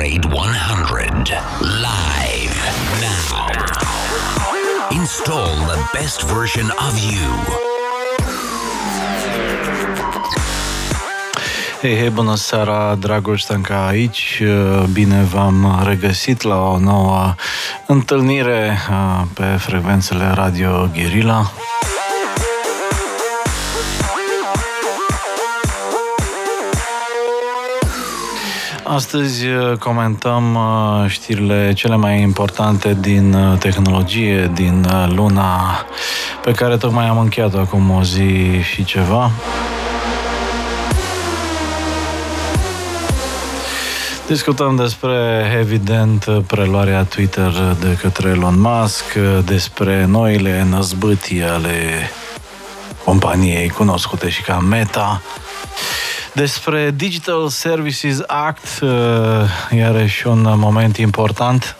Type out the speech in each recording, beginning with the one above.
Upgrade 100 live now. Install the best version of you. Hei, hei, bună seara, Dragoș Stanca aici. Bine v-am regăsit la o nouă întâlnire uh, pe frecvențele Radio Guerilla. Astăzi uh, comentăm uh, știrile cele mai importante din uh, tehnologie, din luna pe care tocmai am încheiat acum o zi și ceva. Discutăm despre, evident, preluarea Twitter de către Elon Musk, despre noile năzbâtii ale companiei cunoscute și ca Meta, despre Digital Services Act, uh, iarăși un moment important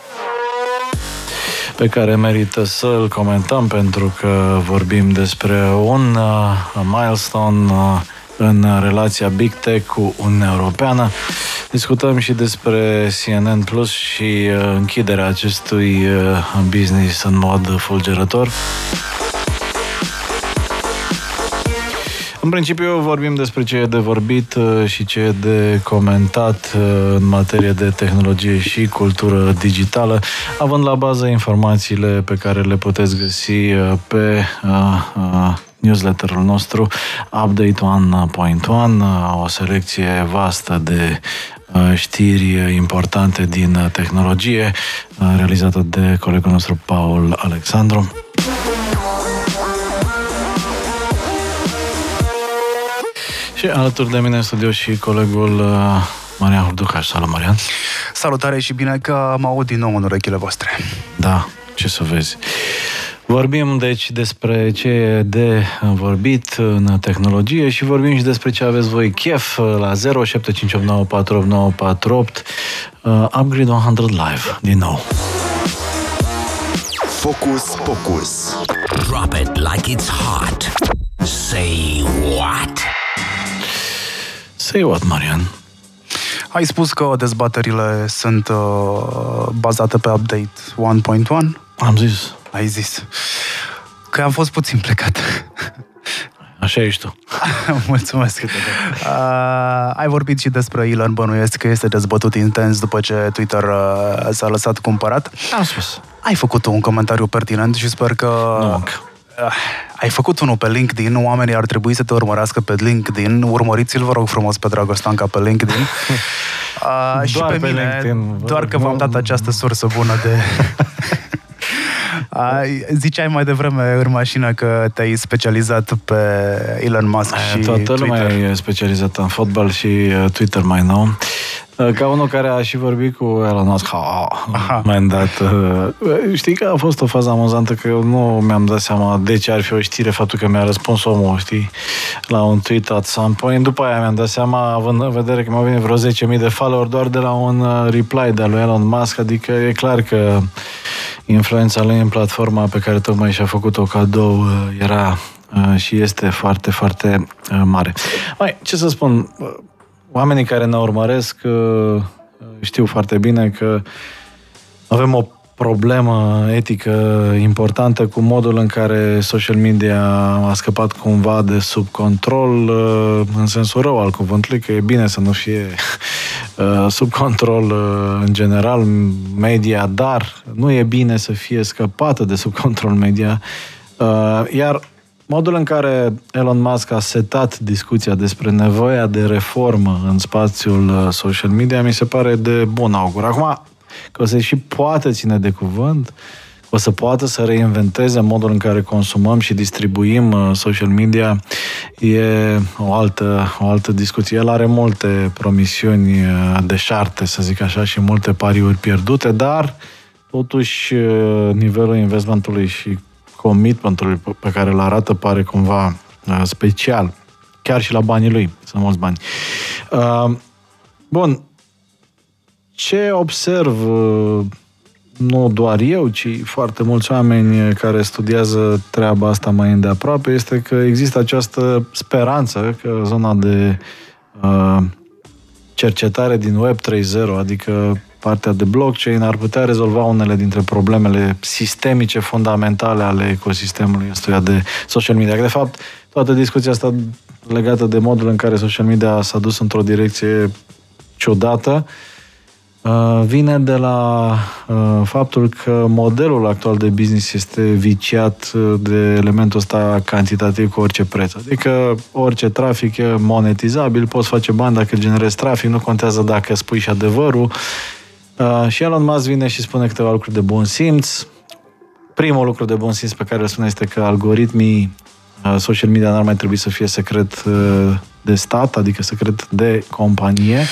pe care merită să-l comentăm pentru că vorbim despre un uh, milestone uh, în relația Big Tech cu Uniunea Europeană. Discutăm și despre CNN Plus și închiderea acestui business în mod fulgerător. În principiu vorbim despre ce e de vorbit uh, și ce e de comentat uh, în materie de tehnologie și cultură digitală, având la bază informațiile pe care le puteți găsi uh, pe newsletterul nostru Update 1.1, o selecție vastă de știri importante din tehnologie, realizată de colegul nostru Paul Alexandru. Și alături de mine în studio și colegul uh, Marian Hurducaș. Salut, Marian! Salutare și bine că mă aud din nou în urechile voastre. Da, ce să vezi. Vorbim deci despre ce e de vorbit în tehnologie și vorbim și despre ce aveți voi chef la 0758948948 uh, Upgrade 100 Live, din nou. Focus, focus. Drop it like it's hot. Say what? Say what, Marian? Ai spus că dezbaterile sunt uh, bazate pe update 1.1? Am zis. Ai zis. Că am fost puțin plecat. Așa ești tu. Mulțumesc. Uh, ai vorbit și despre Elon, bănuiesc că este dezbătut intens după ce Twitter uh, s-a lăsat cumpărat. Am spus. Ai făcut un comentariu pertinent și sper că... Nu încă ai făcut unul pe LinkedIn, oamenii ar trebui să te urmărească pe LinkedIn. Urmăriți-l, vă rog frumos, pe Dragostanca pe LinkedIn. Uh, și pe, pe mine, LinkedIn, doar că v-am dat această sursă bună de... Uh, ziceai mai devreme în mașină că te-ai specializat pe Elon Musk Aia, și Toată Twitter. lumea e specializată în fotbal și uh, Twitter mai nou. Uh, ca unul care a și vorbit cu Elon Musk, ha, mai dat. Uh, știi că a fost o fază amuzantă că eu nu mi-am dat seama de ce ar fi o știre faptul că mi-a răspuns omul, știi, la un tweet at some point. După aia mi-am dat seama, având în vedere că mi-au venit vreo 10.000 de follower doar de la un uh, reply de lui Elon Musk, adică e clar că influența lui în platforma pe care tocmai și-a făcut-o cadou era și este foarte, foarte mare. Mai, ce să spun, oamenii care ne urmăresc uh, știu foarte bine că avem o problemă etică importantă cu modul în care social media a scăpat cumva de sub control uh, în sensul rău al cuvântului, că e bine să nu fie uh, sub control în general media, dar nu e bine să fie scăpată de sub control media. Iar Modul în care Elon Musk a setat discuția despre nevoia de reformă în spațiul uh, social media mi se pare de bun augur. Acum, că o să și poate ține de cuvânt, o să poată să reinventeze modul în care consumăm și distribuim uh, social media, e o altă, o altă discuție. El are multe promisiuni uh, deșarte, să zic așa, și multe pariuri pierdute, dar totuși nivelul investmentului și commitmentului pe care îl arată pare cumva uh, special. Chiar și la banii lui. Sunt mulți bani. Uh, bun. Ce observ uh, nu doar eu, ci foarte mulți oameni care studiază treaba asta mai îndeaproape, este că există această speranță că zona de uh, cercetare din Web 3.0, adică partea de blockchain ar putea rezolva unele dintre problemele sistemice fundamentale ale ecosistemului ăstuia de social media. De fapt, toată discuția asta legată de modul în care social media s-a dus într-o direcție ciudată, uh, vine de la uh, faptul că modelul actual de business este viciat uh, de elementul ăsta cantitativ cu orice preț. Adică orice trafic e monetizabil, poți face bani dacă generezi trafic, nu contează dacă spui și adevărul. Și Elon Musk vine și spune câteva lucruri de bun simț. Primul lucru de bun simț pe care îl spune este că algoritmii social media n-ar mai trebui să fie secret de stat, adică secret de companie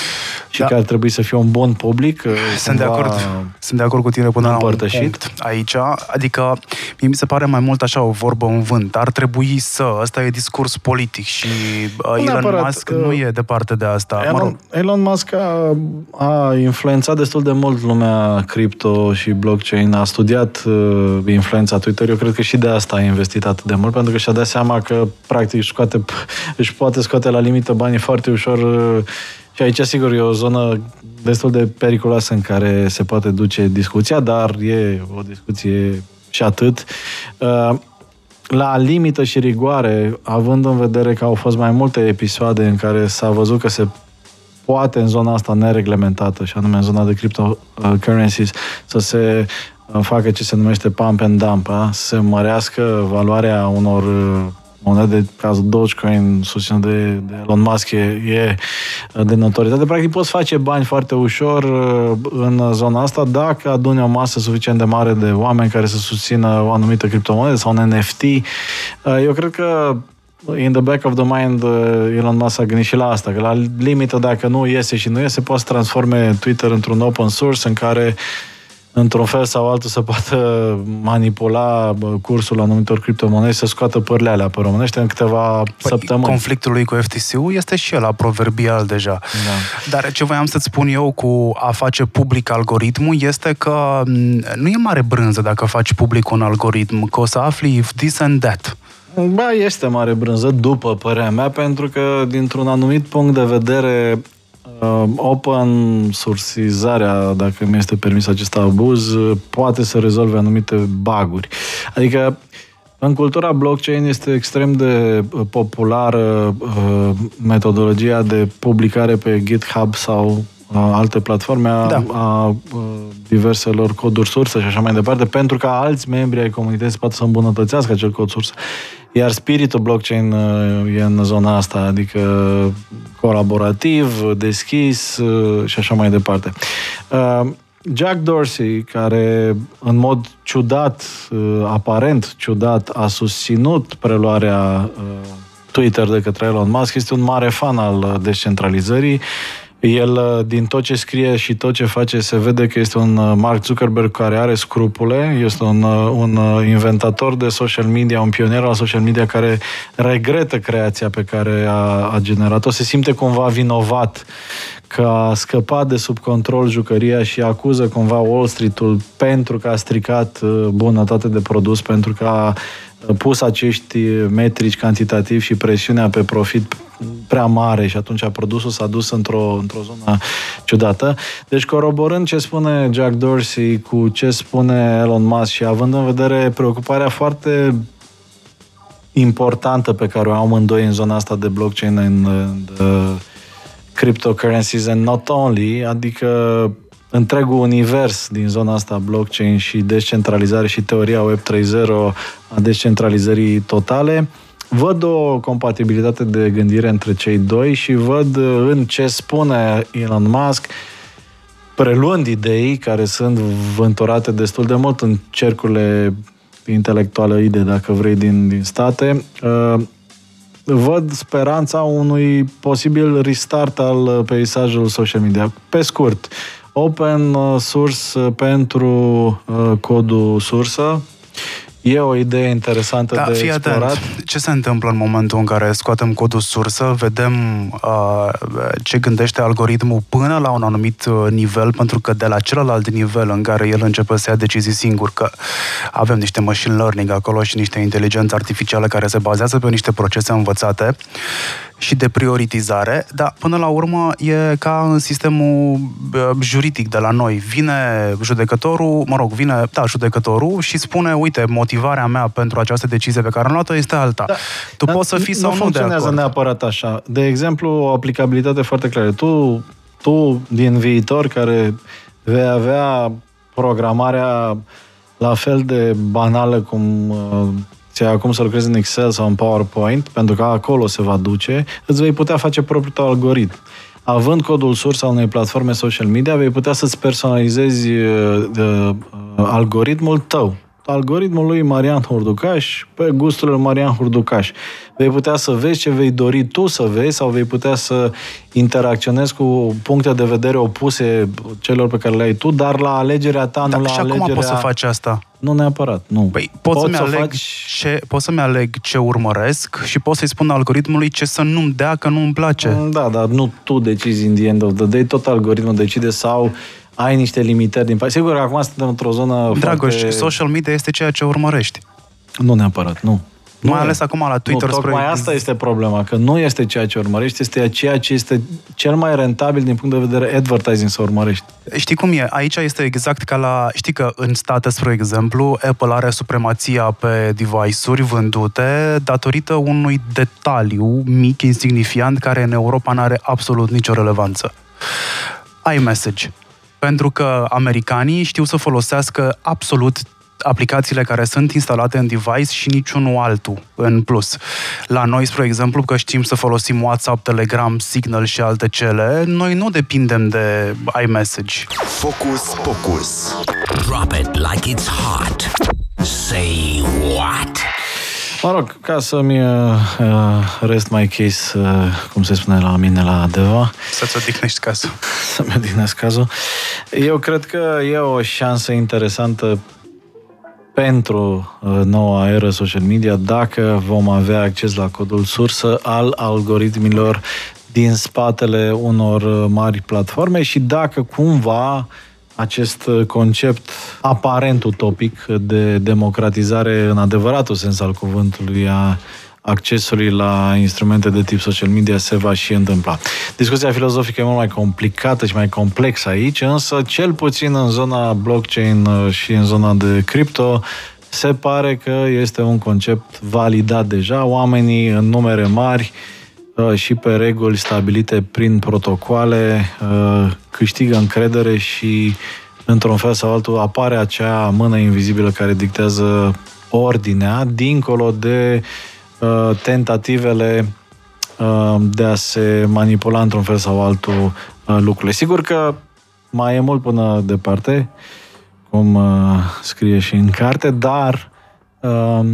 și da. că ar trebui să fie un bun public. Uh, sunt de acord, sunt de acord cu tine până la un punct aici. Adică mi se pare mai mult așa o vorbă în vânt. Ar trebui să, ăsta e discurs politic și uh, Elon neapărat, Musk nu uh, e departe de asta. Elon, mă rog. Elon Musk a, a influențat destul de mult lumea cripto și blockchain, a studiat uh, influența Twitter. Eu cred că și de asta a investit atât de mult, pentru că și-a dat seama că practic își, scoate, își poate scoate la limită banii foarte ușor uh, și aici, sigur, e o zonă destul de periculoasă în care se poate duce discuția, dar e o discuție și atât. Uh, la limită și rigoare, având în vedere că au fost mai multe episoade în care s-a văzut că se poate în zona asta nereglementată, și anume în zona de cryptocurrencies, să se uh, facă ce se numește pump and dump, a? să se mărească valoarea unor monede, cazul Dogecoin susținut de, de Elon Musk, e, e de notoritate. Practic poți face bani foarte ușor uh, în zona asta dacă aduni o masă suficient de mare de oameni care să susțină o anumită criptomonedă sau un NFT. Uh, eu cred că in the back of the mind uh, Elon Musk a gândit și la asta, că la limită dacă nu iese și nu iese, poate să transforme Twitter într-un open source în care într-un fel sau altul să poată manipula cursul anumitor criptomonede să scoată părle alea pe românește în câteva păi, săptămâni. Conflictul lui cu FTC-ul este și el proverbial deja. Da. Dar ce voiam să-ți spun eu cu a face public algoritmul este că nu e mare brânză dacă faci public un algoritm, că o să afli if this and that. Ba, este mare brânză, după părerea mea, pentru că, dintr-un anumit punct de vedere, Uh, open sursizarea, dacă mi este permis acest abuz, poate să rezolve anumite baguri. Adică în cultura blockchain este extrem de uh, populară uh, metodologia de publicare pe GitHub sau alte platforme a, da. a diverselor coduri sursă și așa mai departe, pentru ca alți membri ai comunității poată să îmbunătățească acel cod sursă. Iar spiritul blockchain uh, e în zona asta, adică colaborativ, deschis uh, și așa mai departe. Uh, Jack Dorsey, care în mod ciudat, aparent ciudat, a susținut preluarea Twitter de către Elon Musk, este un mare fan al descentralizării el, uh, din tot ce scrie și tot ce face, se vede că este un uh, Mark Zuckerberg care are scrupule, este un, uh, un inventator de social media, un pionier al social media care regretă creația pe care a, a generat-o, se simte cumva vinovat că a scăpat de sub control jucăria și acuză cumva Wall Street-ul pentru că a stricat bunătate de produs, pentru că a pus acești metrici cantitativi și presiunea pe profit prea mare și atunci produsul s-a dus într-o, într-o zonă ciudată. Deci coroborând ce spune Jack Dorsey cu ce spune Elon Musk și având în vedere preocuparea foarte importantă pe care o au amândoi în zona asta de blockchain and, and uh, cryptocurrencies and not only, adică întregul univers din zona asta blockchain și descentralizare și teoria Web 3.0 a descentralizării totale, văd o compatibilitate de gândire între cei doi și văd în ce spune Elon Musk preluând idei care sunt vânturate destul de mult în cercurile intelectuale idei, dacă vrei, din, din state, uh, văd speranța unui posibil restart al peisajului social media. Pe scurt, open source pentru uh, codul sursă, E o idee interesantă da, de fii explorat. Atent. Ce se întâmplă în momentul în care scoatem codul sursă, vedem uh, ce gândește algoritmul până la un anumit uh, nivel, pentru că de la celălalt nivel în care el începe să ia decizii singur, că avem niște machine learning acolo și niște inteligență artificială care se bazează pe niște procese învățate, și de prioritizare, dar până la urmă e ca în sistemul juridic de la noi. Vine judecătorul, mă rog, vine, da, judecătorul și spune, uite, motivarea mea pentru această decizie pe care am luat-o este alta. Da, tu poți să fii sau nu, nu de acord. neapărat așa. De exemplu, o aplicabilitate foarte clară. Tu, tu din viitor, care vei avea programarea la fel de banală cum uh, ți acum să lucrezi în Excel sau în PowerPoint, pentru că acolo se va duce, îți vei putea face propriul tău algoritm. Având codul sursa unei platforme social media, vei putea să-ți personalizezi uh, uh, algoritmul tău algoritmul lui Marian Hurducaș pe gustul lui Marian Hurducaș. Vei putea să vezi ce vei dori tu să vezi sau vei putea să interacționezi cu puncte de vedere opuse celor pe care le ai tu, dar la alegerea ta, dar nu la și alegerea... acum poți să faci asta? Nu neapărat, nu. Păi, pot, pot să-mi să aleg faci... ce, pot să-mi aleg ce urmăresc și pot să-i spun algoritmului ce să nu-mi dea că nu-mi place. Da, dar nu tu decizi in the end of the day, tot algoritmul decide sau ai niște limitări din Sigur, acum suntem într-o zonă Dragoș, foarte... social media este ceea ce urmărești. Nu neapărat, nu. Nu mai ales acum la Twitter. Nu, tocmai spre... asta este problema, că nu este ceea ce urmărești, este ceea ce este cel mai rentabil din punct de vedere advertising să urmărești. Știi cum e? Aici este exact ca la... Știi că în state, spre exemplu, Apple are supremația pe device-uri vândute datorită unui detaliu mic, insignifiant, care în Europa nu are absolut nicio relevanță. iMessage pentru că americanii știu să folosească absolut aplicațiile care sunt instalate în device și niciunul altul în plus. La noi, spre exemplu, că știm să folosim WhatsApp, Telegram, Signal și alte cele, noi nu depindem de iMessage. Focus, focus. Drop it like it's hot. Say what? Mă rog, ca să-mi uh, uh, rest my case, uh, cum se spune la mine la Deva. Să-ți odihnești cazul. Să-mi odihnesc cazul. Eu cred că e o șansă interesantă pentru uh, noua eră social media dacă vom avea acces la codul sursă al algoritmilor din spatele unor uh, mari platforme și dacă cumva acest uh, concept aparent utopic de democratizare în adevăratul sens al cuvântului a accesului la instrumente de tip social media se va și întâmpla. Discuția filozofică e mult mai complicată și mai complexă aici, însă cel puțin în zona blockchain uh, și în zona de cripto se pare că este un concept validat deja. Oamenii în numere mari uh, și pe reguli stabilite prin protocoale uh, câștigă încredere și într-un fel sau altul apare acea mână invizibilă care dictează ordinea dincolo de uh, tentativele uh, de a se manipula într-un fel sau altul uh, lucrurile. Sigur că mai e mult până departe, cum uh, scrie și în carte, dar uh,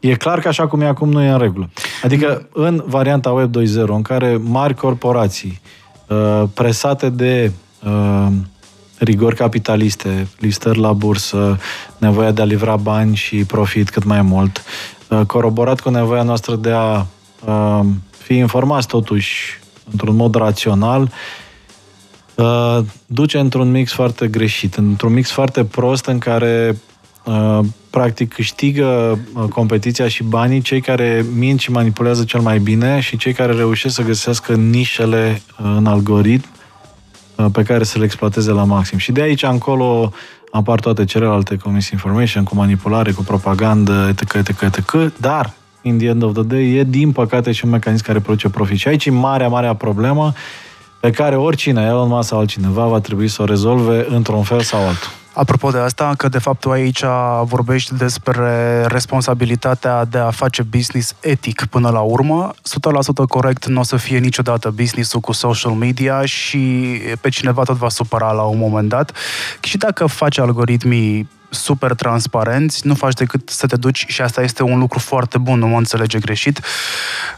e clar că așa cum e acum nu e în regulă. Adică în varianta Web 2.0, în care mari corporații uh, presate de uh, rigori capitaliste, listări la bursă, nevoia de a livra bani și profit cât mai mult, uh, coroborat cu nevoia noastră de a uh, fi informați totuși într-un mod rațional, uh, duce într-un mix foarte greșit, într-un mix foarte prost în care practic câștigă competiția și banii cei care mint și manipulează cel mai bine și cei care reușesc să găsească nișele în algoritm. Uh, pe care să le exploateze la maxim. Și de aici încolo apar toate celelalte comisii information, cu manipulare, cu propagandă, etc., etc., etc., dar in the end of the day, e din păcate și un mecanism care produce profit. Și aici e marea, marea problemă pe care oricine, Elon Musk sau altcineva, va trebui să o rezolve într-un fel sau altul. Apropo de asta, că de fapt tu aici vorbești despre responsabilitatea de a face business etic până la urmă, 100% corect, nu o să fie niciodată business-ul cu social media și pe cineva tot va supăra la un moment dat. Și dacă faci algoritmii super transparenți, nu faci decât să te duci, și asta este un lucru foarte bun, nu mă înțelege greșit,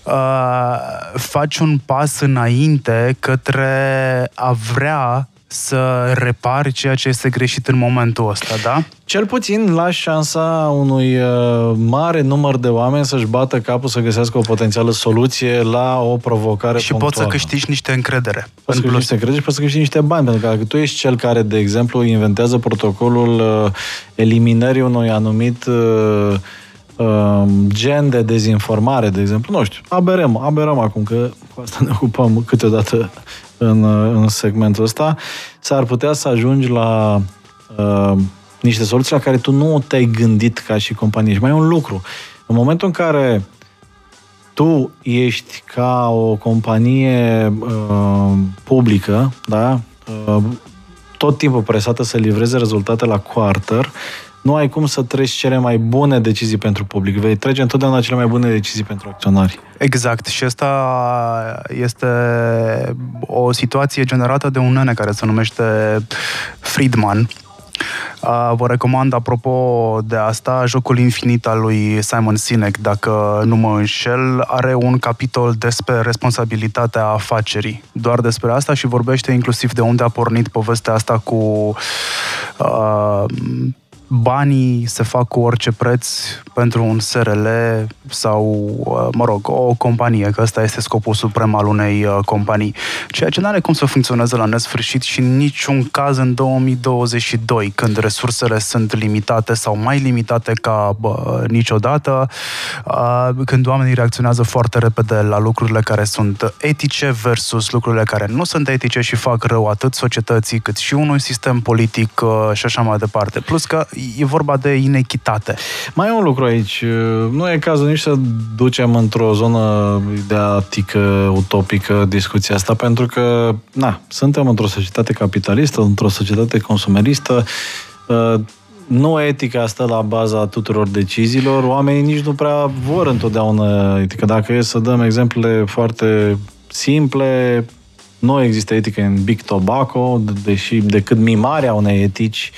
uh, faci un pas înainte către a vrea să repari ceea ce este greșit în momentul ăsta, da? Cel puțin lași șansa unui uh, mare număr de oameni să-și bată capul să găsească o potențială soluție la o provocare Și punctuală. poți să câștigi niște încredere. Poți să câștigi niște încredere și poți să câștigi niște bani, pentru că dacă tu ești cel care, de exemplu, inventează protocolul uh, eliminării unui anumit uh, uh, gen de dezinformare, de exemplu, nu știu, aberăm, aberăm acum, că cu asta ne ocupăm câteodată în, în segmentul ăsta, s-ar putea să ajungi la uh, niște soluții la care tu nu te-ai gândit ca și companie. Și mai e un lucru. În momentul în care tu ești ca o companie uh, publică, da? Uh, tot timpul presată să livreze rezultate la quarter, nu ai cum să treci cele mai bune decizii pentru public. Vei trece întotdeauna cele mai bune decizii pentru acționari. Exact. Și asta este o situație generată de un nene care se numește Friedman, Vă recomand, apropo de asta, Jocul Infinit al lui Simon Sinek, dacă nu mă înșel, are un capitol despre responsabilitatea afacerii. Doar despre asta și vorbește inclusiv de unde a pornit povestea asta cu uh, banii se fac cu orice preț pentru un SRL sau, uh, mă rog, o companie, că ăsta este scopul suprem al unei uh, companii. Ceea ce nu are cum să funcționeze la nesfârșit și în niciun caz în 2022, când resursele sunt limitate sau mai limitate ca bă, niciodată, uh, când oamenii reacționează foarte repede la lucrurile care sunt etice versus lucrurile care nu sunt etice și fac rău atât societății cât și unui sistem politic și așa mai departe. Plus că e vorba de inechitate. Mai e un lucru aici. Nu e cazul nici să ducem într-o zonă ideatică, utopică discuția asta, pentru că, na, suntem într-o societate capitalistă, într-o societate consumeristă, uh, nu etica stă la baza tuturor deciziilor, oamenii nici nu prea vor întotdeauna etică. Dacă e să dăm exemple foarte simple, nu există etică în Big Tobacco, deși decât mimarea unei etici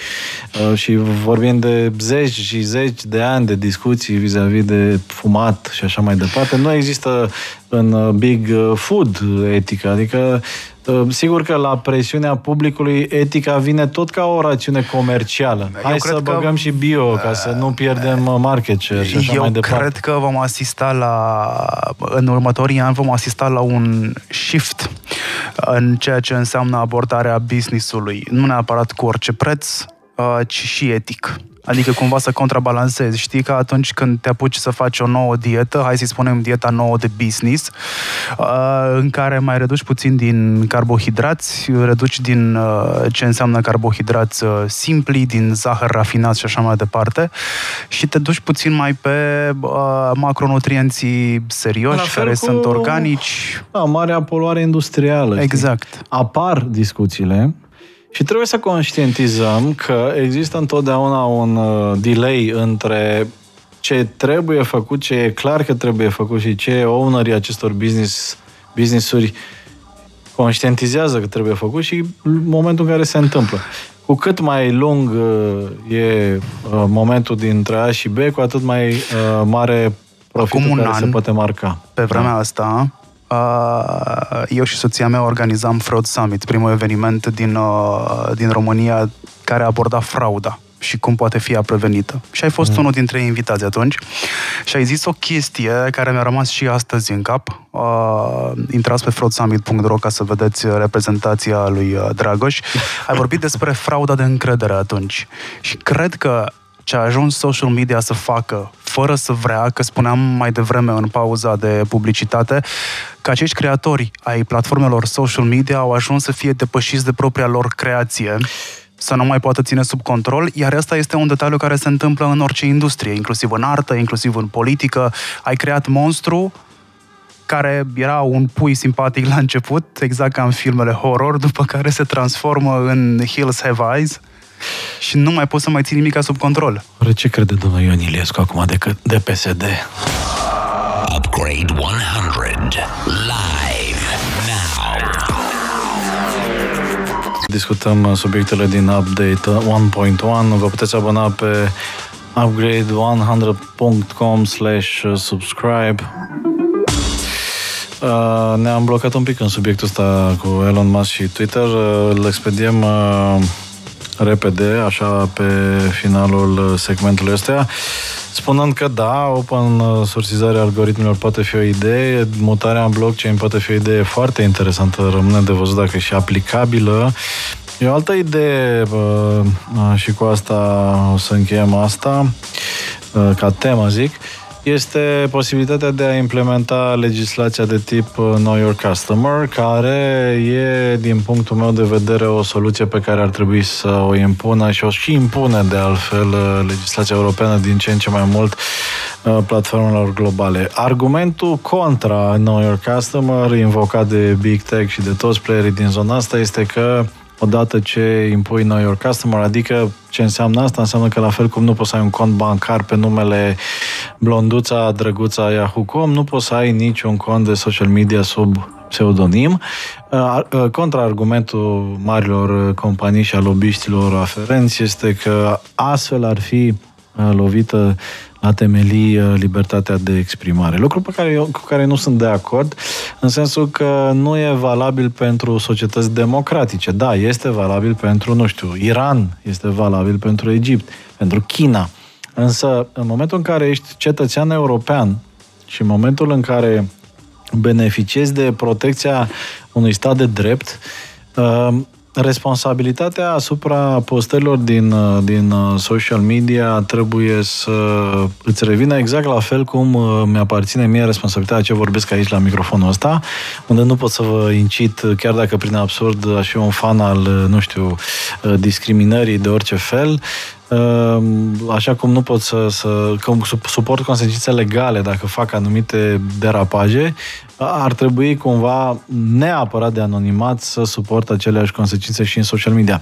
uh, și vorbim de zeci și zeci de ani de discuții vis-a-vis de fumat și așa mai departe. Nu există în uh, Big Food etică, adică Ă, sigur că la presiunea publicului etica vine tot ca o rațiune comercială. Hai eu să băgăm că... și bio ca să nu pierdem uh, market share și așa eu mai departe. cred că vom asista la în următorii ani vom asista la un shift în ceea ce înseamnă abordarea business-ului. Nu neapărat cu orice preț, uh, ci și etic. Adică cumva să contrabalancezi. Știi că atunci când te apuci să faci o nouă dietă, hai să-i spunem dieta nouă de business, uh, în care mai reduci puțin din carbohidrați, reduci din uh, ce înseamnă carbohidrați uh, simpli, din zahăr rafinat și așa mai departe, și te duci puțin mai pe macronutrienții serioși, care cu, sunt organici. Da, marea poluare industrială. Exact. Știi? Apar discuțiile și trebuie să conștientizăm că există întotdeauna un uh, delay între ce trebuie făcut, ce e clar că trebuie făcut și ce ownerii acestor business, business-uri conștientizează că trebuie făcut și momentul în care se întâmplă. Cu cât mai lung uh, e uh, momentul dintre A și B, cu atât mai mare profitul Acum un care an, se poate marca. Pe vremea da. asta, eu și soția mea organizam Fraud Summit, primul eveniment din, din România care aborda frauda și cum poate fi prevenită. Și ai fost mm. unul dintre invitați atunci și ai zis o chestie care mi-a rămas și astăzi în cap. Uh, intrați pe fraudsummit.ro ca să vedeți reprezentația lui Dragoș. Ai vorbit despre frauda de încredere atunci. Și cred că ce a ajuns social media să facă, fără să vrea, că spuneam mai devreme în pauza de publicitate, că acești creatori ai platformelor social media au ajuns să fie depășiți de propria lor creație să nu mai poată ține sub control, iar asta este un detaliu care se întâmplă în orice industrie, inclusiv în artă, inclusiv în politică. Ai creat monstru care era un pui simpatic la început, exact ca în filmele horror, după care se transformă în Hills Have Eyes, și nu mai poți să mai ții nimic sub control. Oare ce crede domnul Ion Iliescu acum de, de PSD? Upgrade 100 live now. Discutăm uh, subiectele din Update 1.1. Vă puteți abona pe upgrade100.com slash subscribe. Uh, ne-am blocat un pic în subiectul ăsta cu Elon Musk și Twitter. Uh, îl expediem uh, repede, așa pe finalul segmentului ăsta, spunând că da, open sourcizarea algoritmilor poate fi o idee, mutarea în blockchain poate fi o idee foarte interesantă, rămâne de văzut dacă e și aplicabilă. E o altă idee și cu asta o să încheiem asta. ca temă, zic, este posibilitatea de a implementa legislația de tip uh, Know Your Customer, care e, din punctul meu de vedere, o soluție pe care ar trebui să o impună și o și impune, de altfel, uh, legislația europeană din ce în ce mai mult uh, platformelor globale. Argumentul contra Know Your Customer, invocat de Big Tech și de toți playerii din zona asta, este că odată ce impui Know Your Customer, adică ce înseamnă asta? Înseamnă că la fel cum nu poți să ai un cont bancar pe numele blonduța, drăguța Yahoo.com, nu poți să ai niciun cont de social media sub pseudonim. Uh, uh, contraargumentul marilor companii și a lobiștilor aferenți este că astfel ar fi uh, lovită a temeli uh, libertatea de exprimare. Lucru pe care eu, cu care nu sunt de acord, în sensul că nu e valabil pentru societăți democratice. Da, este valabil pentru, nu știu, Iran, este valabil pentru Egipt, pentru China. Însă, în momentul în care ești cetățean european și în momentul în care beneficiezi de protecția unui stat de drept, uh, responsabilitatea asupra postărilor din, uh, din uh, social media trebuie să îți revină exact la fel cum uh, mi-aparține mie responsabilitatea ce vorbesc aici la microfonul ăsta, unde nu pot să vă incit, chiar dacă prin absurd aș fi un fan al, nu știu, discriminării de orice fel, așa cum nu pot să, să cum suport consecințe legale dacă fac anumite derapaje, ar trebui cumva neapărat de anonimat să suportă aceleași consecințe și în social media.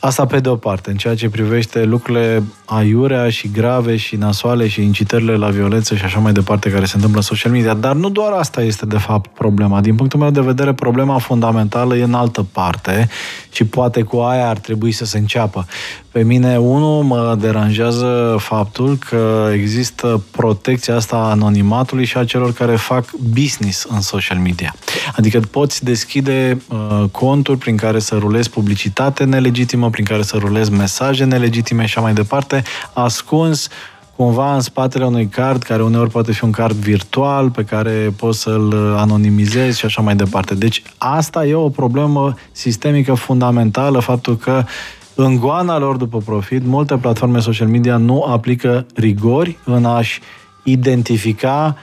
Asta pe de o parte, în ceea ce privește lucrurile aiurea și grave și nasoale și incitările la violență și așa mai departe care se întâmplă în social media. Dar nu doar asta este de fapt problema. Din punctul meu de vedere, problema fundamentală e în altă parte și poate cu aia ar trebui să se înceapă. Pe mine, unul, mă deranjează faptul că există protecția asta a anonimatului și a celor care fac business în social media. Adică poți deschide uh, conturi prin care să rulezi publicitate nelegitimă, prin care să rulezi mesaje nelegitime și așa mai departe, ascuns cumva în spatele unui card, care uneori poate fi un card virtual, pe care poți să-l anonimizezi și așa mai departe. Deci asta e o problemă sistemică fundamentală, faptul că în goana lor după profit, multe platforme social media nu aplică rigori în a-și identifica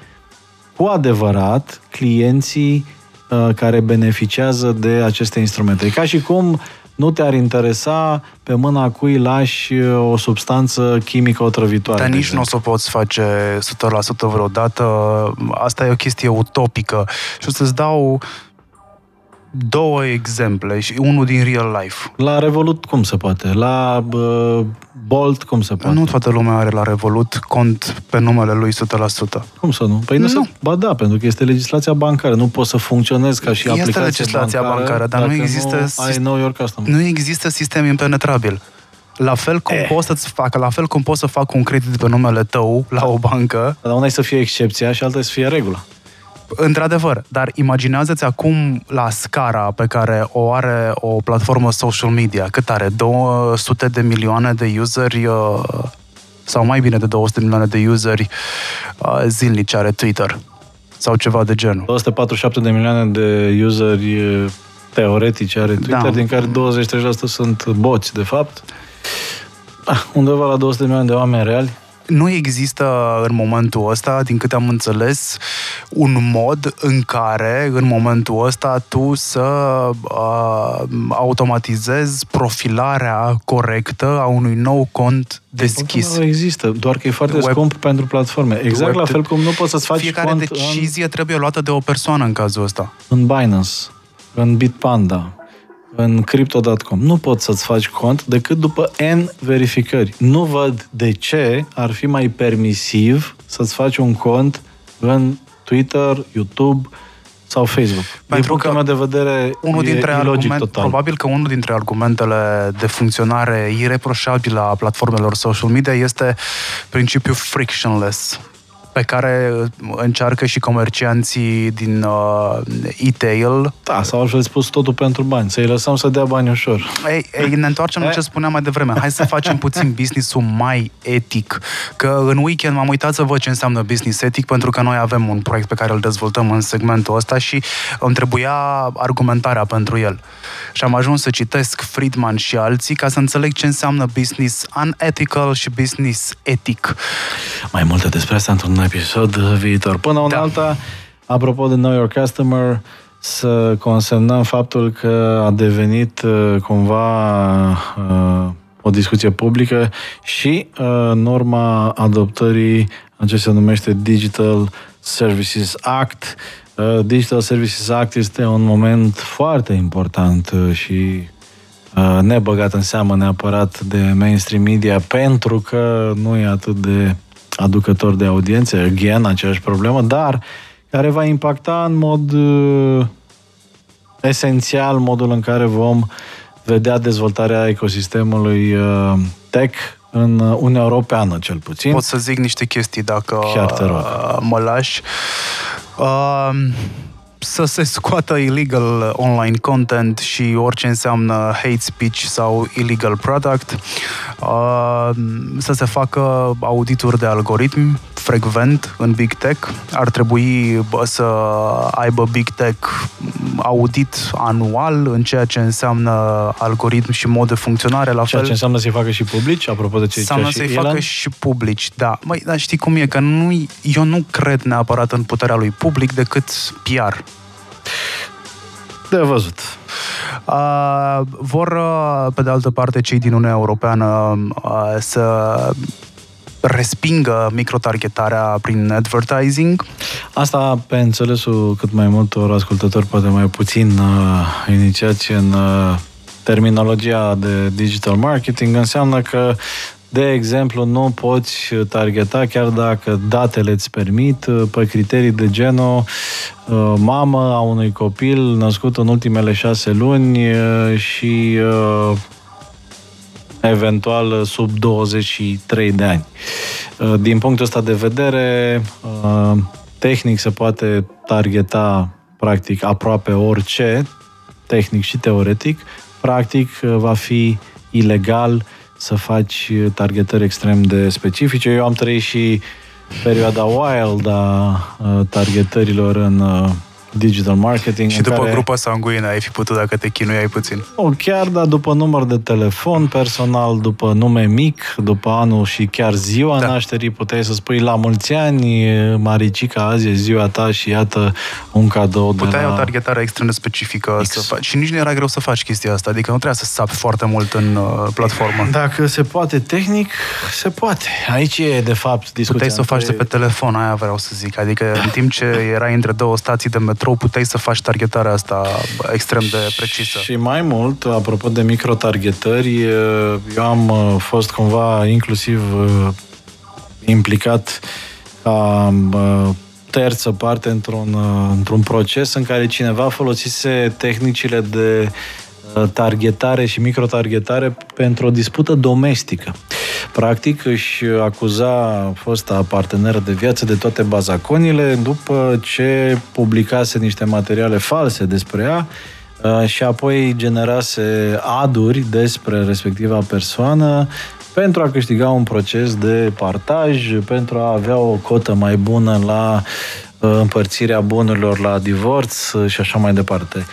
cu adevărat clienții uh, care beneficiază de aceste instrumente. E ca și cum nu te-ar interesa pe mâna cui lași uh, o substanță chimică otrăvitoare. Dar nici nu o să o poți face 100% vreodată. Asta e o chestie utopică. Și o să-ți dau două exemple și unul din real life. La Revolut cum se poate? La uh, Bolt cum se poate? Nu toată lumea are la Revolut cont pe numele lui 100%. Cum să nu? Păi nu, nu. Se... Ba da, pentru că este legislația bancară. Nu poți să funcționezi ca și este aplicație legislația bancară, bancară dar nu există, nu, ai know your customer. nu există sistem impenetrabil. La fel cum eh. poți să-ți facă, la fel cum poți să fac un credit pe numele tău la o bancă. Dar una e să fie excepția și alta e să fie regula. Într-adevăr, dar imaginează-ți acum la scara pe care o are o platformă social media, cât are? 200 de milioane de useri uh, sau mai bine de 200 de milioane de useri uh, zilnici are Twitter sau ceva de genul. 247 de milioane de useri uh, teoretici are Twitter, da. din care 23% sunt boți, de fapt. Ah, undeva la 200 de milioane de oameni reali nu există în momentul ăsta, din câte am înțeles, un mod în care, în momentul ăsta, tu să uh, automatizezi profilarea corectă a unui nou cont deschis. Nu există, doar că e foarte Web... scump pentru platforme. Exact Web... la fel cum nu poți să-ți faci Fiecare cont decizie în... trebuie luată de o persoană în cazul ăsta. În Binance, în Bitpanda, în Crypto.com. Nu poți să-ți faci cont decât după N verificări. Nu văd de ce ar fi mai permisiv să-ți faci un cont în Twitter, YouTube sau Facebook. Pentru Din punctul meu de vedere, unul dintre e argument, total. Probabil că unul dintre argumentele de funcționare ireproșabilă a platformelor social media este principiul frictionless pe care încearcă și comercianții din uh, e-tail. Da, sau altfel spus totul pentru bani, să-i lăsăm să dea bani ușor. Ei, ei ne întoarcem la ce spuneam mai devreme. Hai să facem puțin business-ul mai etic. Că în weekend m-am uitat să văd ce înseamnă business etic, pentru că noi avem un proiect pe care îl dezvoltăm în segmentul ăsta și îmi trebuia argumentarea pentru el. Și am ajuns să citesc Friedman și alții ca să înțeleg ce înseamnă business unethical și business etic. Mai multe despre asta într-un episod viitor. Până una da. alta, apropo de Know Your Customer, să consemnăm faptul că a devenit uh, cumva uh, o discuție publică și uh, norma adoptării a ce se numește Digital Services Act. Digital Services Act este un moment foarte important și nebăgat în seamă neapărat de mainstream media pentru că nu e atât de aducător de audiențe, again, aceeași problemă, dar care va impacta în mod uh, esențial modul în care vom vedea dezvoltarea ecosistemului uh, tech în Uniunea Europeană, cel puțin. Pot să zic niște chestii dacă Chiar te rog. mă lași. Uh, să se scoată illegal online content și orice înseamnă hate speech sau illegal product, uh, să se facă audituri de algoritmi frecvent în Big Tech. Ar trebui să aibă Big Tech audit anual în ceea ce înseamnă algoritm și mod de funcționare. La ceea fel, ce înseamnă să-i facă și publici, apropo de ce Înseamnă să-i Elon? facă și publici, da. Măi, dar știi cum e? Că nu, eu nu cred neapărat în puterea lui public decât PR. De văzut. Uh, vor, pe de altă parte, cei din Uniunea Europeană uh, să respingă microtargetarea prin advertising. Asta, pe înțelesul cât mai multor ascultători, poate mai puțin uh, inițiați în uh, terminologia de digital marketing, înseamnă că de exemplu, nu poți targeta, chiar dacă datele îți permit, pe criterii de genul uh, mamă a unui copil născut în ultimele șase luni uh, și uh, eventual sub 23 de ani. Din punctul ăsta de vedere, tehnic se poate targeta practic aproape orice, tehnic și teoretic, practic va fi ilegal să faci targetări extrem de specifice. Eu am trăit și perioada wild a targetărilor în digital marketing. Și după care... grupa sanguină ai fi putut dacă te chinuiai puțin. O, chiar, dar după număr de telefon personal, după nume mic, după anul și chiar ziua da. nașterii, puteai să spui la mulți ani, Maricica, azi e ziua ta și iată un cadou Puteai de la... o targetare extrem de specifică X. să faci. Și nici nu era greu să faci chestia asta, adică nu trebuia să sapi foarte mult în uh, platformă. Dacă se poate tehnic, se poate. Aici e, de fapt, discuția. Puteai să o faci de pe telefon, aia vreau să zic. Adică în timp ce erai între două stații de metro, puteai să faci targetarea asta extrem de precisă. Și mai mult, apropo de microtargetări, eu am uh, fost cumva inclusiv uh, implicat ca uh, terță parte într-un, într-un proces în care cineva folosise tehnicile de targetare și microtargetare pentru o dispută domestică. Practic își acuza fosta parteneră de viață de toate bazaconile după ce publicase niște materiale false despre ea uh, și apoi generase aduri despre respectiva persoană pentru a câștiga un proces de partaj, pentru a avea o cotă mai bună la uh, împărțirea bunurilor la divorț și așa mai departe.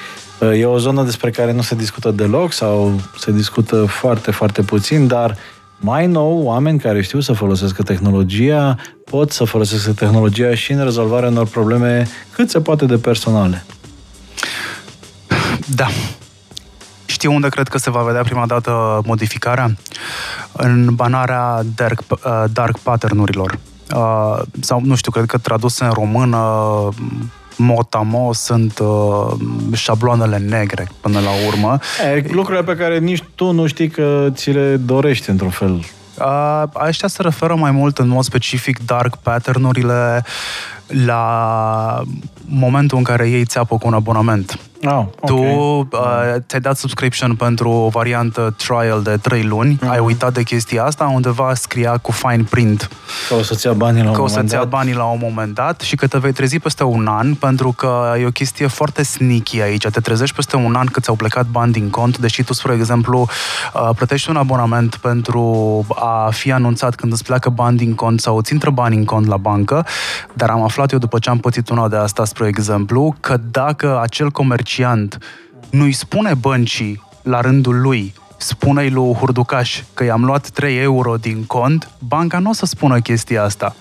Uh, e o zonă despre care nu se discută deloc sau se discută foarte, foarte puțin, dar mai nou, oameni care știu să folosească tehnologia pot să folosească tehnologia și în rezolvarea unor probleme cât se poate de personale. Da. Știu unde cred că se va vedea prima dată modificarea? În banarea dark, uh, dark pattern-urilor. Uh, sau, nu știu, cred că tradus în română motamo sunt uh, șabloanele negre până la urmă. E, lucrurile pe care nici tu nu știi că ți le dorești într-un fel. Uh, aștia se referă mai mult în mod specific dark pattern-urile la momentul în care ei țeapă cu un abonament. Oh, okay. Tu uh, ți-ai dat subscription pentru o variantă trial de 3 luni, mm-hmm. ai uitat de chestia asta, undeva scria cu fine print că o să-ți ia banii la un că o moment să-ți ia dat. banii la un moment dat și că te vei trezi peste un an, pentru că e o chestie foarte sneaky aici. Te trezești peste un an că ți-au plecat bani din cont, deși tu, spre exemplu, uh, plătești un abonament pentru a fi anunțat când îți pleacă bani din cont sau îți intră bani în cont la bancă, dar am aflat eu după ce am pățit una de asta, spre exemplu, că dacă acel comerciant nu-i spune băncii la rândul lui spune-i lui Hurducaș că i-am luat 3 euro din cont, banca nu o să spună chestia asta.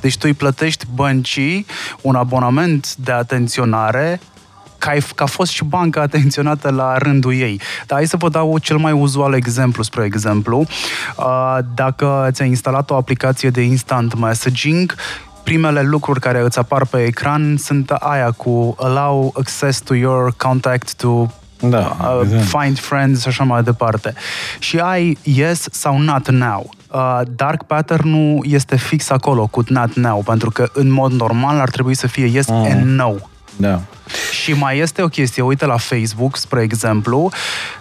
Deci tu îi plătești băncii un abonament de atenționare ca, ai- ca a fost și banca atenționată la rândul ei. Dar hai să vă dau cel mai uzual exemplu, spre exemplu. Uh, Dacă ți-ai instalat o aplicație de instant messaging, primele lucruri care îți apar pe ecran sunt aia cu allow access to your contact to Da, uh, evident. find friends și așa mai departe. Și ai yes sau not now. Uh, dark pattern-ul este fix acolo cu not now, pentru că în mod normal ar trebui să fie yes Mm. and no. Da. Și mai este o chestie, uite la Facebook, spre exemplu,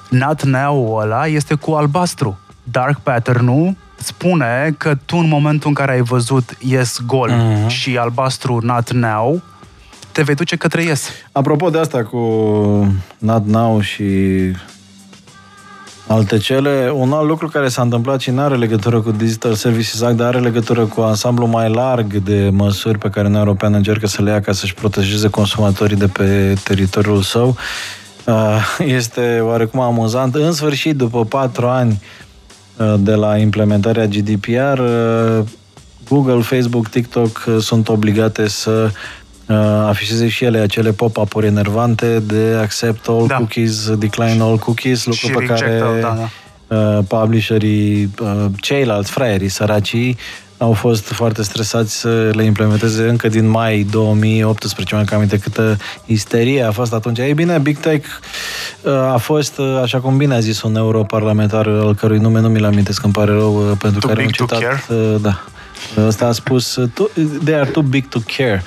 not now ăla este cu albastru. Dark pattern-ul spune că tu în momentul în care ai văzut yes gol Mhm. și albastru not now, te vei duce către yes. Apropo de asta cu Not Now și alte cele, un alt lucru care s-a întâmplat și nu are legătură cu Digital Services Act, dar are legătură cu ansamblu mai larg de măsuri pe care Uniunea Europeană încearcă să le ia ca să-și protejeze consumatorii de pe teritoriul său, uh, este oarecum amuzant. În sfârșit, după patru ani uh, de la implementarea GDPR, uh, Google, Facebook, TikTok uh, sunt obligate să uh, afișeze și ele acele pop-up-uri enervante de accept all Da. cookies, decline all cookies, lucru Și pe care reject all, da, uh, publisherii, uh, ceilalți fraierii, săracii, au fost foarte stresați să le implementeze încă din mai 2018, mai cam aminte câtă isterie a fost atunci. Ei bine, Big Tech uh, a fost, uh, așa cum bine a zis un europarlamentar, al cărui nume nu mi-l amintesc, îmi pare rău, uh, pentru Too care am big to citat... care? uh, Da. Ăsta a spus, uh, "Tu- they are too big to care.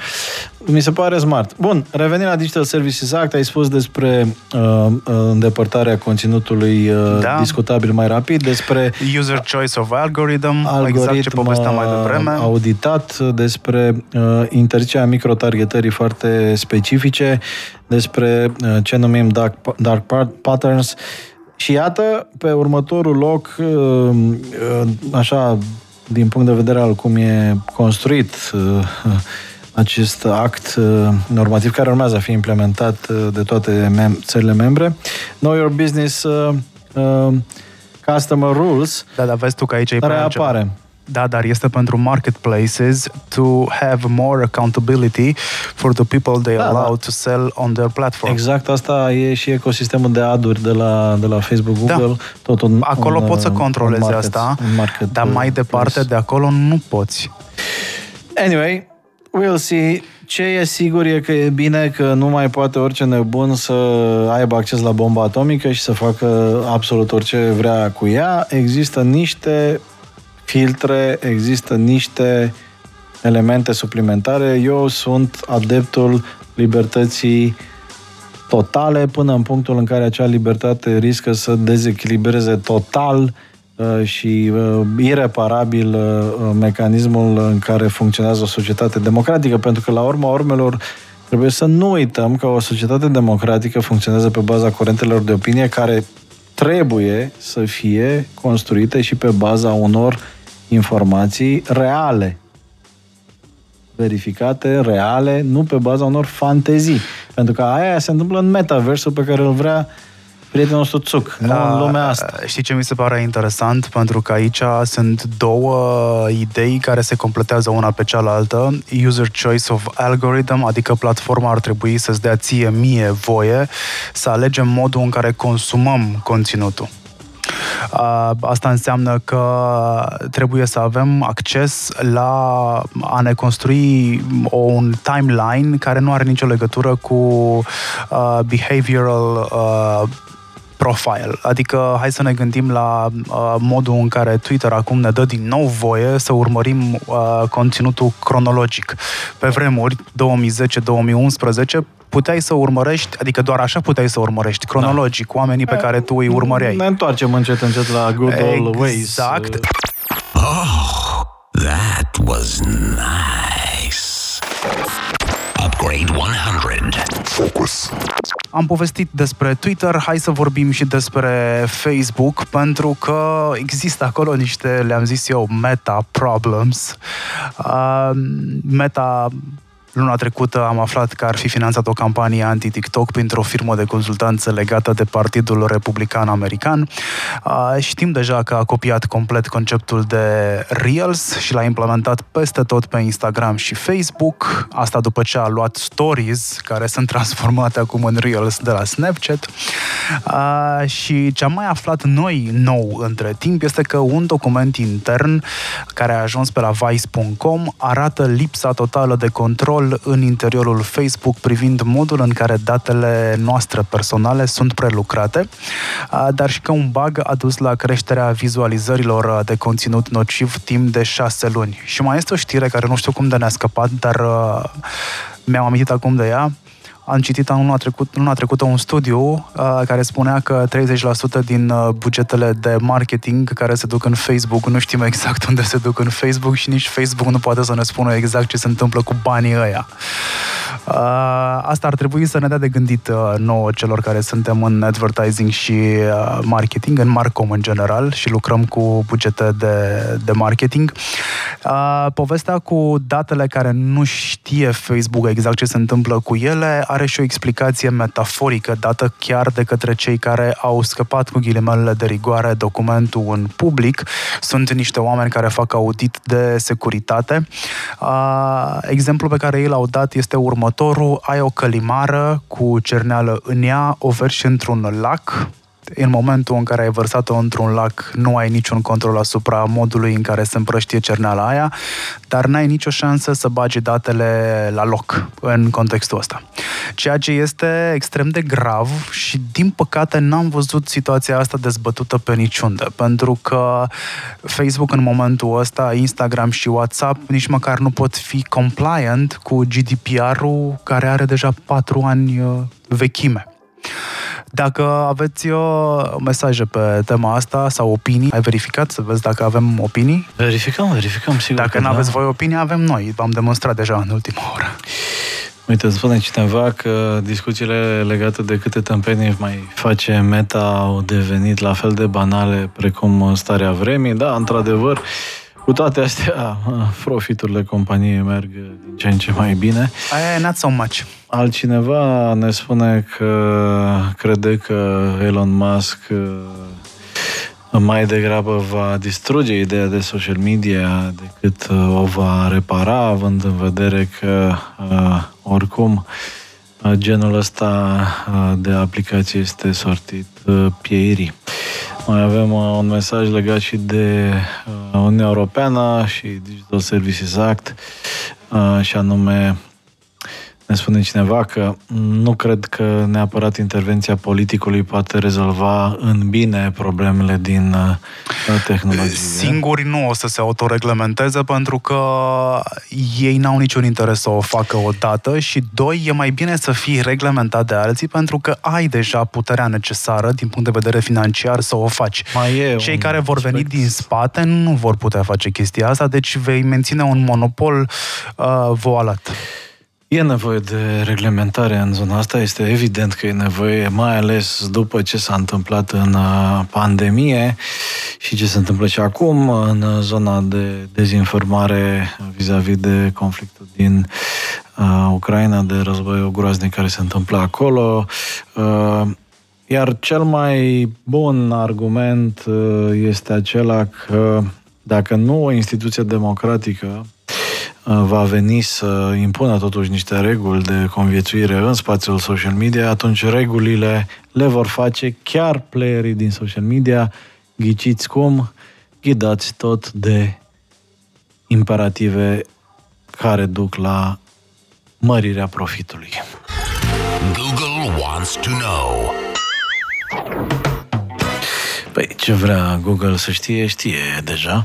Mi se pare smart. Bun, revenind la Digital Services Act, ai spus despre uh, uh, îndepărtarea conținutului uh, Da. discutabil mai rapid, despre User choice of algorithm, algoritm exact ce povesteam mai devreme. uh, auditat, despre uh, interzicerea microtargetării foarte specifice, despre uh, ce numim dark, dark pa- patterns și iată, pe următorul loc, uh, uh, așa, din punct de vedere al cum e construit uh, acest act uh, normativ care urmează a fi implementat uh, de toate mem- țările membre, Know Your Business uh, uh, Customer Rules, Da, dar vezi tu că aici e care prea altceva. apare. Da, dar este pentru marketplaces to have more accountability for the people they Da, allow da. to sell on their platform. Exact, asta e și ecosistemul de aduri de la, de la Facebook, Da. Google. Tot un, Acolo un, poți să uh, controlezi un market, asta, un market, dar mai uh, departe place. de acolo nu poți. Anyway, we'll see. Ce e sigur e că e bine că nu mai poate orice nebun să aibă acces la bomba atomică și să facă absolut orice vrea cu ea. Există niște filtre, există niște elemente suplimentare. Eu sunt adeptul libertății totale până în punctul în care acea libertate riscă să dezechilibreze total uh, și uh, ireparabil uh, mecanismul în care funcționează o societate democratică, pentru că la urma urmelor trebuie să nu uităm că o societate democratică funcționează pe baza curentelor de opinie care trebuie să fie construite și pe baza unor informații reale verificate, reale, nu pe baza unor fantezii. Pentru că aia se întâmplă în metaversul pe care îl vrea prietenul nostru Țuc, nu în lumea asta. Știi ce mi se pare interesant? Pentru că aici sunt două idei care se completează una pe cealaltă. User choice of algorithm, adică platforma ar trebui să-ți dea ție mie voie să alegem modul în care consumăm conținutul. Uh, Asta înseamnă că trebuie să avem acces la a ne construi o, un timeline care nu are nicio legătură cu uh, behavioral uh, profile. Adică hai să ne gândim la uh, modul în care Twitter acum ne dă din nou voie să urmărim uh, conținutul cronologic. Pe vremuri, 2010-2011, puteai să urmărești, adică doar așa puteai să urmărești, cronologic, da. oamenii pe care tu îi urmăreai. Ne întoarcem încet, încet la good old ways. Exact. Oh, that was nice. Upgrade 100. Focus. Am povestit despre Twitter, hai să vorbim și despre Facebook, pentru că există acolo niște, le-am zis eu, meta problems. Uh, meta Luna trecută am aflat că ar fi finanțat o campanie anti-TikTok printr-o firmă de consultanță legată de Partidul Republican American. Știm deja că a copiat complet conceptul de Reels și l-a implementat peste tot pe Instagram și Facebook. Asta după ce a luat Stories, care sunt transformate acum în Reels de la Snapchat. Și ce am mai aflat noi nou între timp este că un document intern care a ajuns pe la vice.com arată lipsa totală de control control în interiorul Facebook privind modul în care datele noastre personale sunt prelucrate, dar și că un bug a dus la creșterea vizualizărilor de conținut nociv timp de șase luni. Și mai este o știre care nu știu cum de ne-a scăpat, dar mi-am amintit acum de ea am citit anul trecut, luna trecută un studiu uh, care spunea că 30% din uh, bugetele de marketing care se duc în Facebook, nu știm exact unde se duc în Facebook și nici Facebook nu poate să ne spună exact ce se întâmplă cu banii ăia. Uh, asta ar trebui să ne dea de gândit uh, nouă celor care suntem în advertising și uh, marketing, în Marcom în general și lucrăm cu bugete de, de marketing. Uh, povestea cu datele care nu știe Facebook exact ce se întâmplă cu ele are și o explicație metaforică dată chiar de către cei care au scăpat cu ghilimelele de rigoare documentul în public. Sunt niște oameni care fac audit de securitate. Uh, exemplul pe care ei l-au dat este următorul. Ai o călimară cu cerneală în ea, o verși într-un lac, în momentul în care ai vărsat-o într-un lac, nu ai niciun control asupra modului în care se împrăștie cerneala aia, dar n-ai nicio șansă să bagi datele la loc în contextul ăsta. Ceea ce este extrem de grav și, din păcate, n-am văzut situația asta dezbătută pe niciunde, pentru că Facebook în momentul ăsta, Instagram și WhatsApp nici măcar nu pot fi compliant cu GDPR-ul care are deja patru ani uh, vechime. Dacă aveți uh, mesaje pe tema asta sau opinii, ai verificat să vezi dacă avem opinii? Verificăm, verificăm, sigur Dacă nu da. aveți voi opinii, avem noi. V-am demonstrat deja în ultima oră. Uite, spune cineva că discuțiile legate de câte tâmpenii mai face meta au devenit la fel de banale precum starea vremii. Da, într-adevăr, cu toate astea, profiturile companiei merg din ce în ce mai bine. Aia e not so much. Altcineva ne spune că crede că Elon Musk uh, mai degrabă va distruge ideea de social media decât uh, o va repara, având în vedere că uh, oricum genul ăsta de aplicație este sortit pieirii. Mai avem un mesaj legat și de Uniunea Europeană și Digital Services Act, și anume ne spune cineva că nu cred că neapărat intervenția politicului poate rezolva în bine problemele din uh, tehnologie. Singuri nu o să se autoreglementeze pentru că ei n-au niciun interes să o facă odată și doi, e mai bine să fii reglementat de alții pentru că ai deja puterea necesară din punct de vedere financiar să o faci. Mai e Cei care vor aspect. veni din spate nu vor putea face chestia asta, deci vei menține un monopol uh, voalat. E nevoie de reglementare în zona asta, este evident că e nevoie, mai ales după ce s-a întâmplat în uh, pandemie și ce se întâmplă și acum în zona de dezinformare vis-a-vis de conflictul din uh, Ucraina, de războiul groaznic care se întâmplă acolo. Uh, iar cel mai bun argument uh, este acela că dacă nu o instituție democratică Uh, va veni să impună totuși niște reguli de conviețuire în spațiul social media, atunci regulile le vor face chiar playerii din social media, ghiciți cum, ghidați tot de imperative care duc la mărirea profitului. Google wants to know. Păi ce vrea Google să știe, știe deja.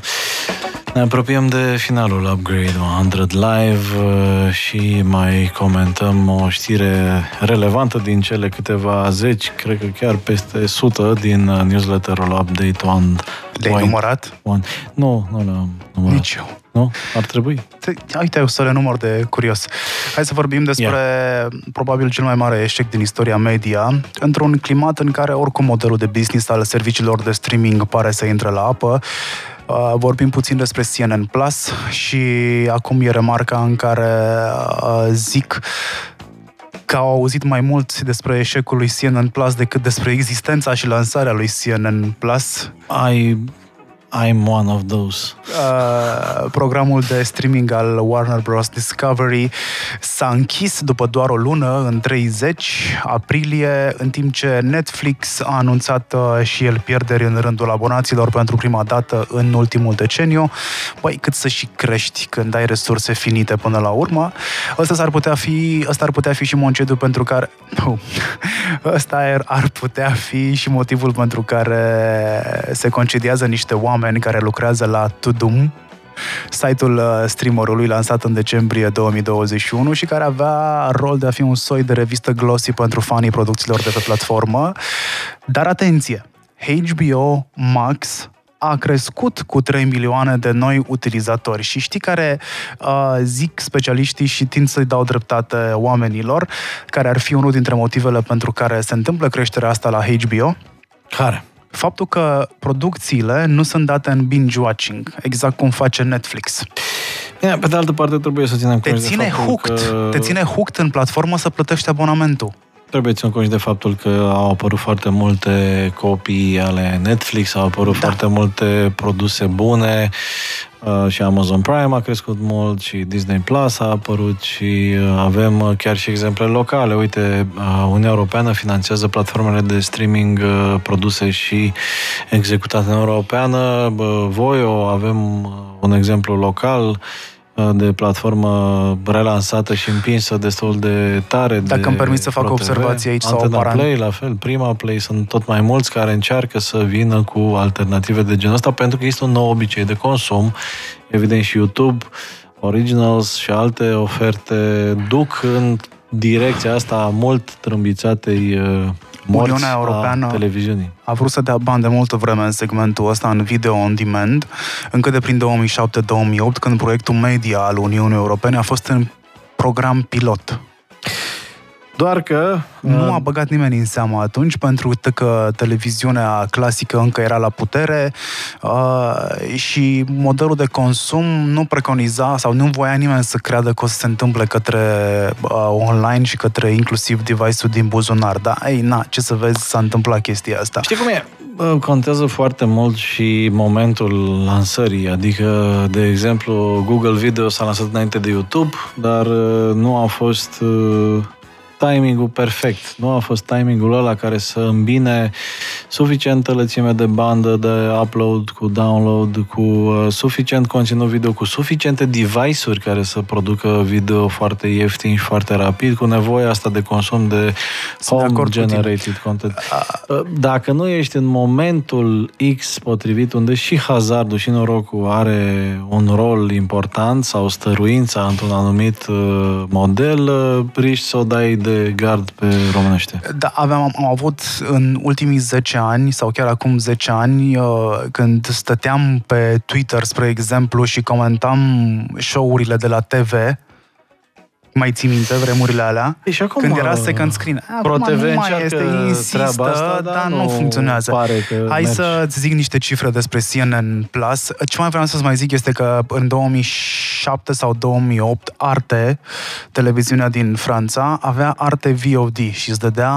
Ne apropiem de finalul Upgrade 100 Live uh, și mai comentăm o știre relevantă din cele câteva zeci, cred că chiar peste 100 din uh, newsletterul Update 1. Le-ai numărat? One. Nu, nu le-am numărat. Nici eu. Nu? Ar trebui. Te, uite, o să le număr de curios. Hai să vorbim despre yeah. probabil cel mai mare eșec din istoria media, într-un climat în care oricum modelul de business al serviciilor de streaming pare să intre la apă. Uh, vorbim puțin despre CNN Plus și acum e remarca în care uh, zic că au auzit mai mult despre eșecul lui CNN Plus decât despre existența și lansarea lui CNN Plus. Ai I'm one of those. Uh, programul de streaming al Warner Bros. Discovery s-a închis după doar o lună, în 30 aprilie, în timp ce Netflix a anunțat uh, și el pierderi în rândul abonaților pentru prima dată în ultimul deceniu. Băi, cât să și crești când ai resurse finite până la urmă. Ăsta ar putea fi, ăsta ar putea fi și Moncedu pentru care... Nu, ăsta ar, ar putea fi și motivul pentru care se concediază niște oameni oameni care lucrează la Tudum, site-ul uh, streamerului lansat în decembrie 2021 și care avea rol de a fi un soi de revistă glossy pentru fanii producțiilor de pe platformă. Dar atenție! HBO Max a crescut cu 3 milioane de noi utilizatori și știi care uh, zic specialiștii și tind să-i dau dreptate oamenilor, care ar fi unul dintre motivele pentru care se întâmplă creșterea asta la HBO? Care? Faptul că producțiile nu sunt date în binge-watching, exact cum face Netflix. Bine, pe de altă parte trebuie să ținem cont de ține hooked, că... Te ține hooked în platformă să plătești abonamentul. Trebuie ținut cont de faptul că au apărut foarte multe copii ale Netflix, au apărut da. foarte multe produse bune, Uh, și Amazon Prime a crescut mult și Disney Plus a apărut și uh, avem uh, chiar și exemple locale. Uite, Uniunea Europeană finanțează platformele de streaming produse și executate în Europeană. Voio, avem un exemplu local de platformă relansată și împinsă destul de tare. Dacă de îmi permis să fac o observație aici Antena sau paran... Play, la fel, Prima Play, sunt tot mai mulți care încearcă să vină cu alternative de genul ăsta pentru că este un nou obicei de consum. Evident și YouTube, Originals și alte oferte duc în direcția asta mult trâmbițatei uh, Uniunea Europeană a, televiziunii. a vrut să dea bani de multă vreme în segmentul ăsta, în video on demand, încă de prin 2007-2008, când proiectul media al Uniunii Europene a fost în program pilot. Doar că... Nu uh, a băgat nimeni în seamă atunci, pentru că televiziunea clasică încă era la putere uh, și modelul de consum nu preconiza sau nu voia nimeni să creadă că o să se întâmple către uh, online și către inclusiv device-ul din buzunar. Da, ei, na, ce să vezi, s-a întâmplat chestia asta. Știi cum e? Contează foarte mult și momentul lansării, adică, de exemplu, Google Video s-a lansat înainte de YouTube, dar uh, nu a fost uh, timingul perfect. Nu a fost timingul ăla care să îmbine suficientă lățime de bandă de upload cu download, cu uh, suficient conținut video, cu suficiente device-uri care să producă video foarte ieftin și foarte rapid, cu nevoia asta de consum de home-generated content. Uh, dacă nu ești în momentul X potrivit, unde și hazardul și norocul are un rol important sau stăruința într-un anumit uh, model, uh, riști să o dai de gard pe românește? Da, aveam, am avut în ultimii 10 ani sau chiar acum 10 ani uh, când stăteam pe Twitter, spre exemplu, și comentam show-urile de la TV, mai ții minte vremurile alea? Și acum, când era second screen. Acum Pro TV nu mai este, insistă, asta, dar, dar nu, nu funcționează. Pare că Hai mergi. să-ți zic niște cifre despre CNN+. Plus. Ce mai vreau să-ți mai zic este că în 2007 sau 2008 Arte, televiziunea din Franța, avea Arte VOD și îți dădea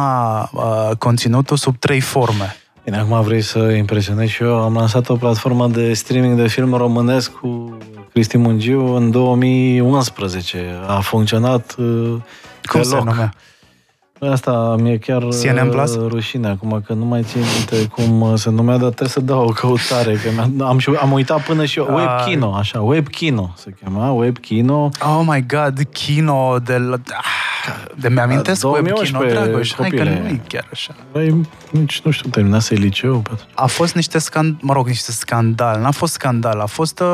uh, conținutul sub trei forme. Bine, acum vrei să impresionezi și eu. Am lansat o platformă de streaming de film românesc cu Cristi Mungiu în 2011. A funcționat uh, Cum se numea? Asta mi-e chiar CNN Plus? Uh, rușine acum, că nu mai țin minte cum uh, se numea, dar trebuie să dau o căutare, că am, am uitat până și eu. Web Kino, așa, Web Kino se chema, Web Kino. Oh my God, Kino de la... De mi-amintesc cu Echino Dragoș. Hai că nu e chiar așa. Băi, nici, nu știu, terminase liceu. A fost niște scandal, mă rog, niște scandal. N-a fost scandal, a fost uh,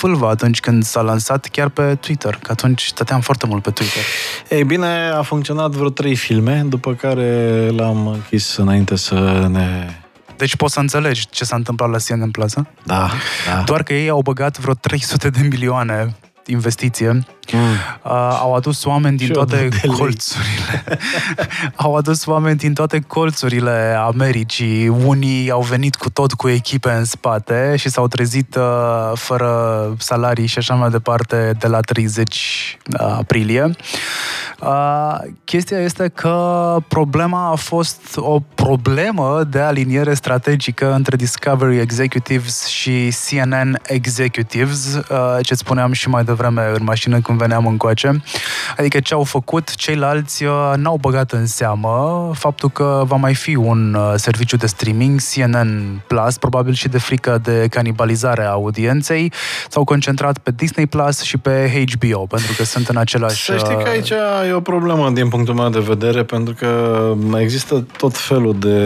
vâlva atunci când s-a lansat chiar pe Twitter, că atunci stăteam foarte mult pe Twitter. Ei bine, a funcționat vreo trei filme, după care l-am închis înainte să ne deci poți să înțelegi ce s-a întâmplat la CNN Plaza? Da, da. Doar că ei au băgat vreo 300 de milioane investiție Mm. Uh, au adus oameni din toate colțurile. au adus oameni din toate colțurile Americii. Unii au venit cu tot cu echipe în spate și s-au trezit uh, fără salarii și așa mai departe de la 30 uh, aprilie. Uh, chestia este că problema a fost o problemă de aliniere strategică între Discovery Executives și CNN Executives, uh, ce spuneam și mai devreme în mașină când veneam încoace. Adică ce au făcut, ceilalți uh, n-au băgat în seamă faptul că va mai fi un uh, serviciu de streaming, CNN Plus, probabil și de frică de canibalizare a audienței, s-au concentrat pe Disney Plus și pe HBO, pentru că sunt în același... Să știi că uh, aici e o problemă din punctul meu de vedere, pentru că există tot felul de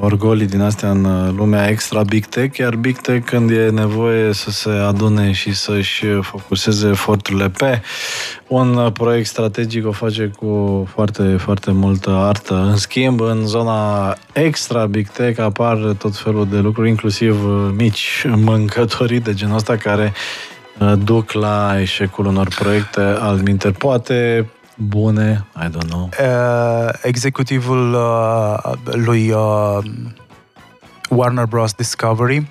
orgolii din astea în lumea extra Big Tech, iar Big Tech când e nevoie să se adune și să-și focuseze eforturile pe un proiect strategic o face cu foarte, foarte multă artă. În schimb, în zona extra Big Tech apar tot felul de lucruri, inclusiv mici mâncătorii de genul ăsta care uh, duc la eșecul unor proiecte al minter. Poate bune, I don't know. Uh, executivul uh, lui uh, Warner Bros. Discovery,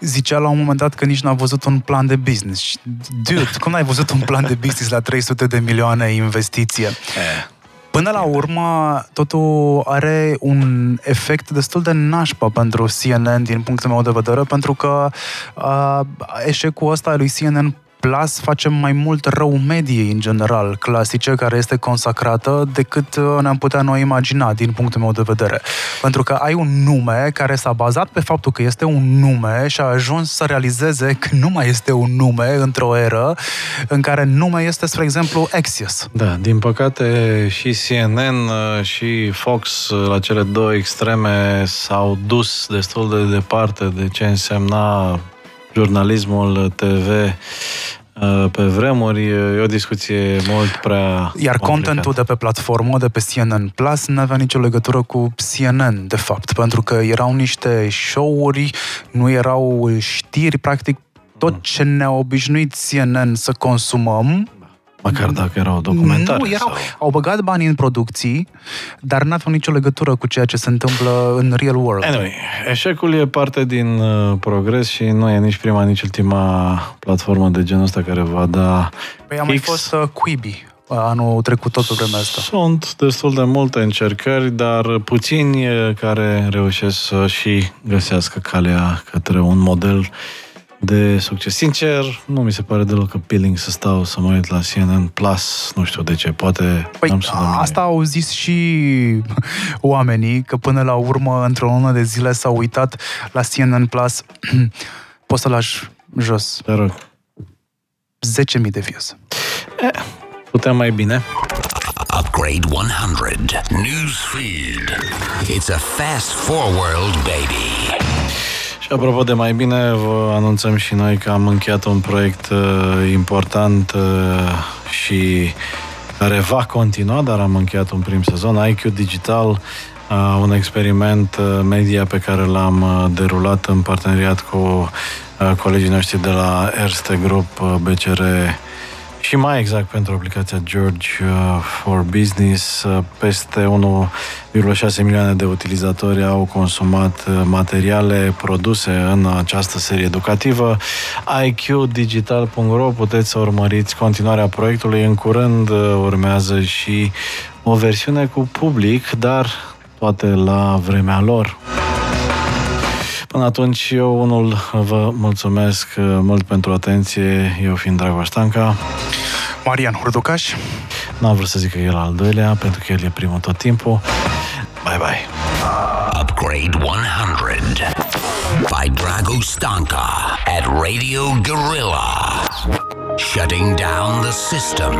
zicea la un moment dat că nici n-a văzut un plan de business. Dude, cum n-ai văzut un plan de business la 300 de milioane investiție? Eh. Până la urmă, totul are un efect destul de nașpa pentru CNN din punctul meu de vedere, pentru că uh, eșecul ăsta al lui CNN Plus facem mai mult rău mediei în general, clasice, care este consacrată, decât uh, ne-am putea noi imagina, din punctul meu de vedere. Pentru că ai un nume care s-a bazat pe faptul că este un nume și a ajuns să realizeze că nu mai este un nume într-o eră în care nume este, spre exemplu, Axios. Da, din păcate și CNN uh, și Fox, uh, la cele două extreme, s-au dus destul de departe de ce însemna jurnalismul TV uh, pe vremuri, e o discuție mult prea Iar contentul de pe platformă, de pe CNN Plus, nu avea nicio legătură cu CNN, de fapt, pentru că erau niște show-uri, nu erau știri, practic tot mm. ce ne-a obișnuit CNN să consumăm, Măcar dacă erau documentare. Nu, erau, sau... au băgat bani în producții, dar n-aveau nicio legătură cu ceea ce se întâmplă în real world. Anyway, eșecul e parte din uh, progres și nu e nici prima, nici ultima platformă de genul ăsta care va da Păi a mai fost uh, Quibi uh, anul trecut tot vremea asta. Sunt destul de multe încercări, dar puțini uh, care reușesc să și găsească calea către un model de succes. Sincer, nu mi se pare deloc appealing să stau să mă uit la CNN Plus, nu știu de ce, poate păi, am să asta au zis și oamenii, că până la urmă, într-o lună de zile s-au uitat la CNN Plus. Poți să lași jos. Te rog. 10.000 de views. Eh, puteam mai bine. Upgrade 100. Newsfeed. It's a fast forward, baby. Și apropo de mai bine, vă anunțăm și noi că am încheiat un proiect uh, important uh, și care va continua, dar am încheiat un prim sezon, IQ Digital, uh, un experiment uh, media pe care l-am uh, derulat în parteneriat cu uh, colegii noștri de la Erste Group, uh, BCR și mai exact pentru aplicația George uh, for Business, uh, peste 1,6 milioane de utilizatori au consumat uh, materiale produse în această serie educativă. iqdigital.ro puteți să urmăriți continuarea proiectului. În curând urmează și o versiune cu public, dar toate la vremea lor. Până atunci, eu unul vă mulțumesc mult pentru atenție, eu fiind Dragoș Stanca. Marian Hurducaș. N-am vrut să zic că el al doilea, pentru că el e primul tot timpul. Bye bye. Upgrade 100 by Drago Stanka at Radio Gorilla. Shutting down the system.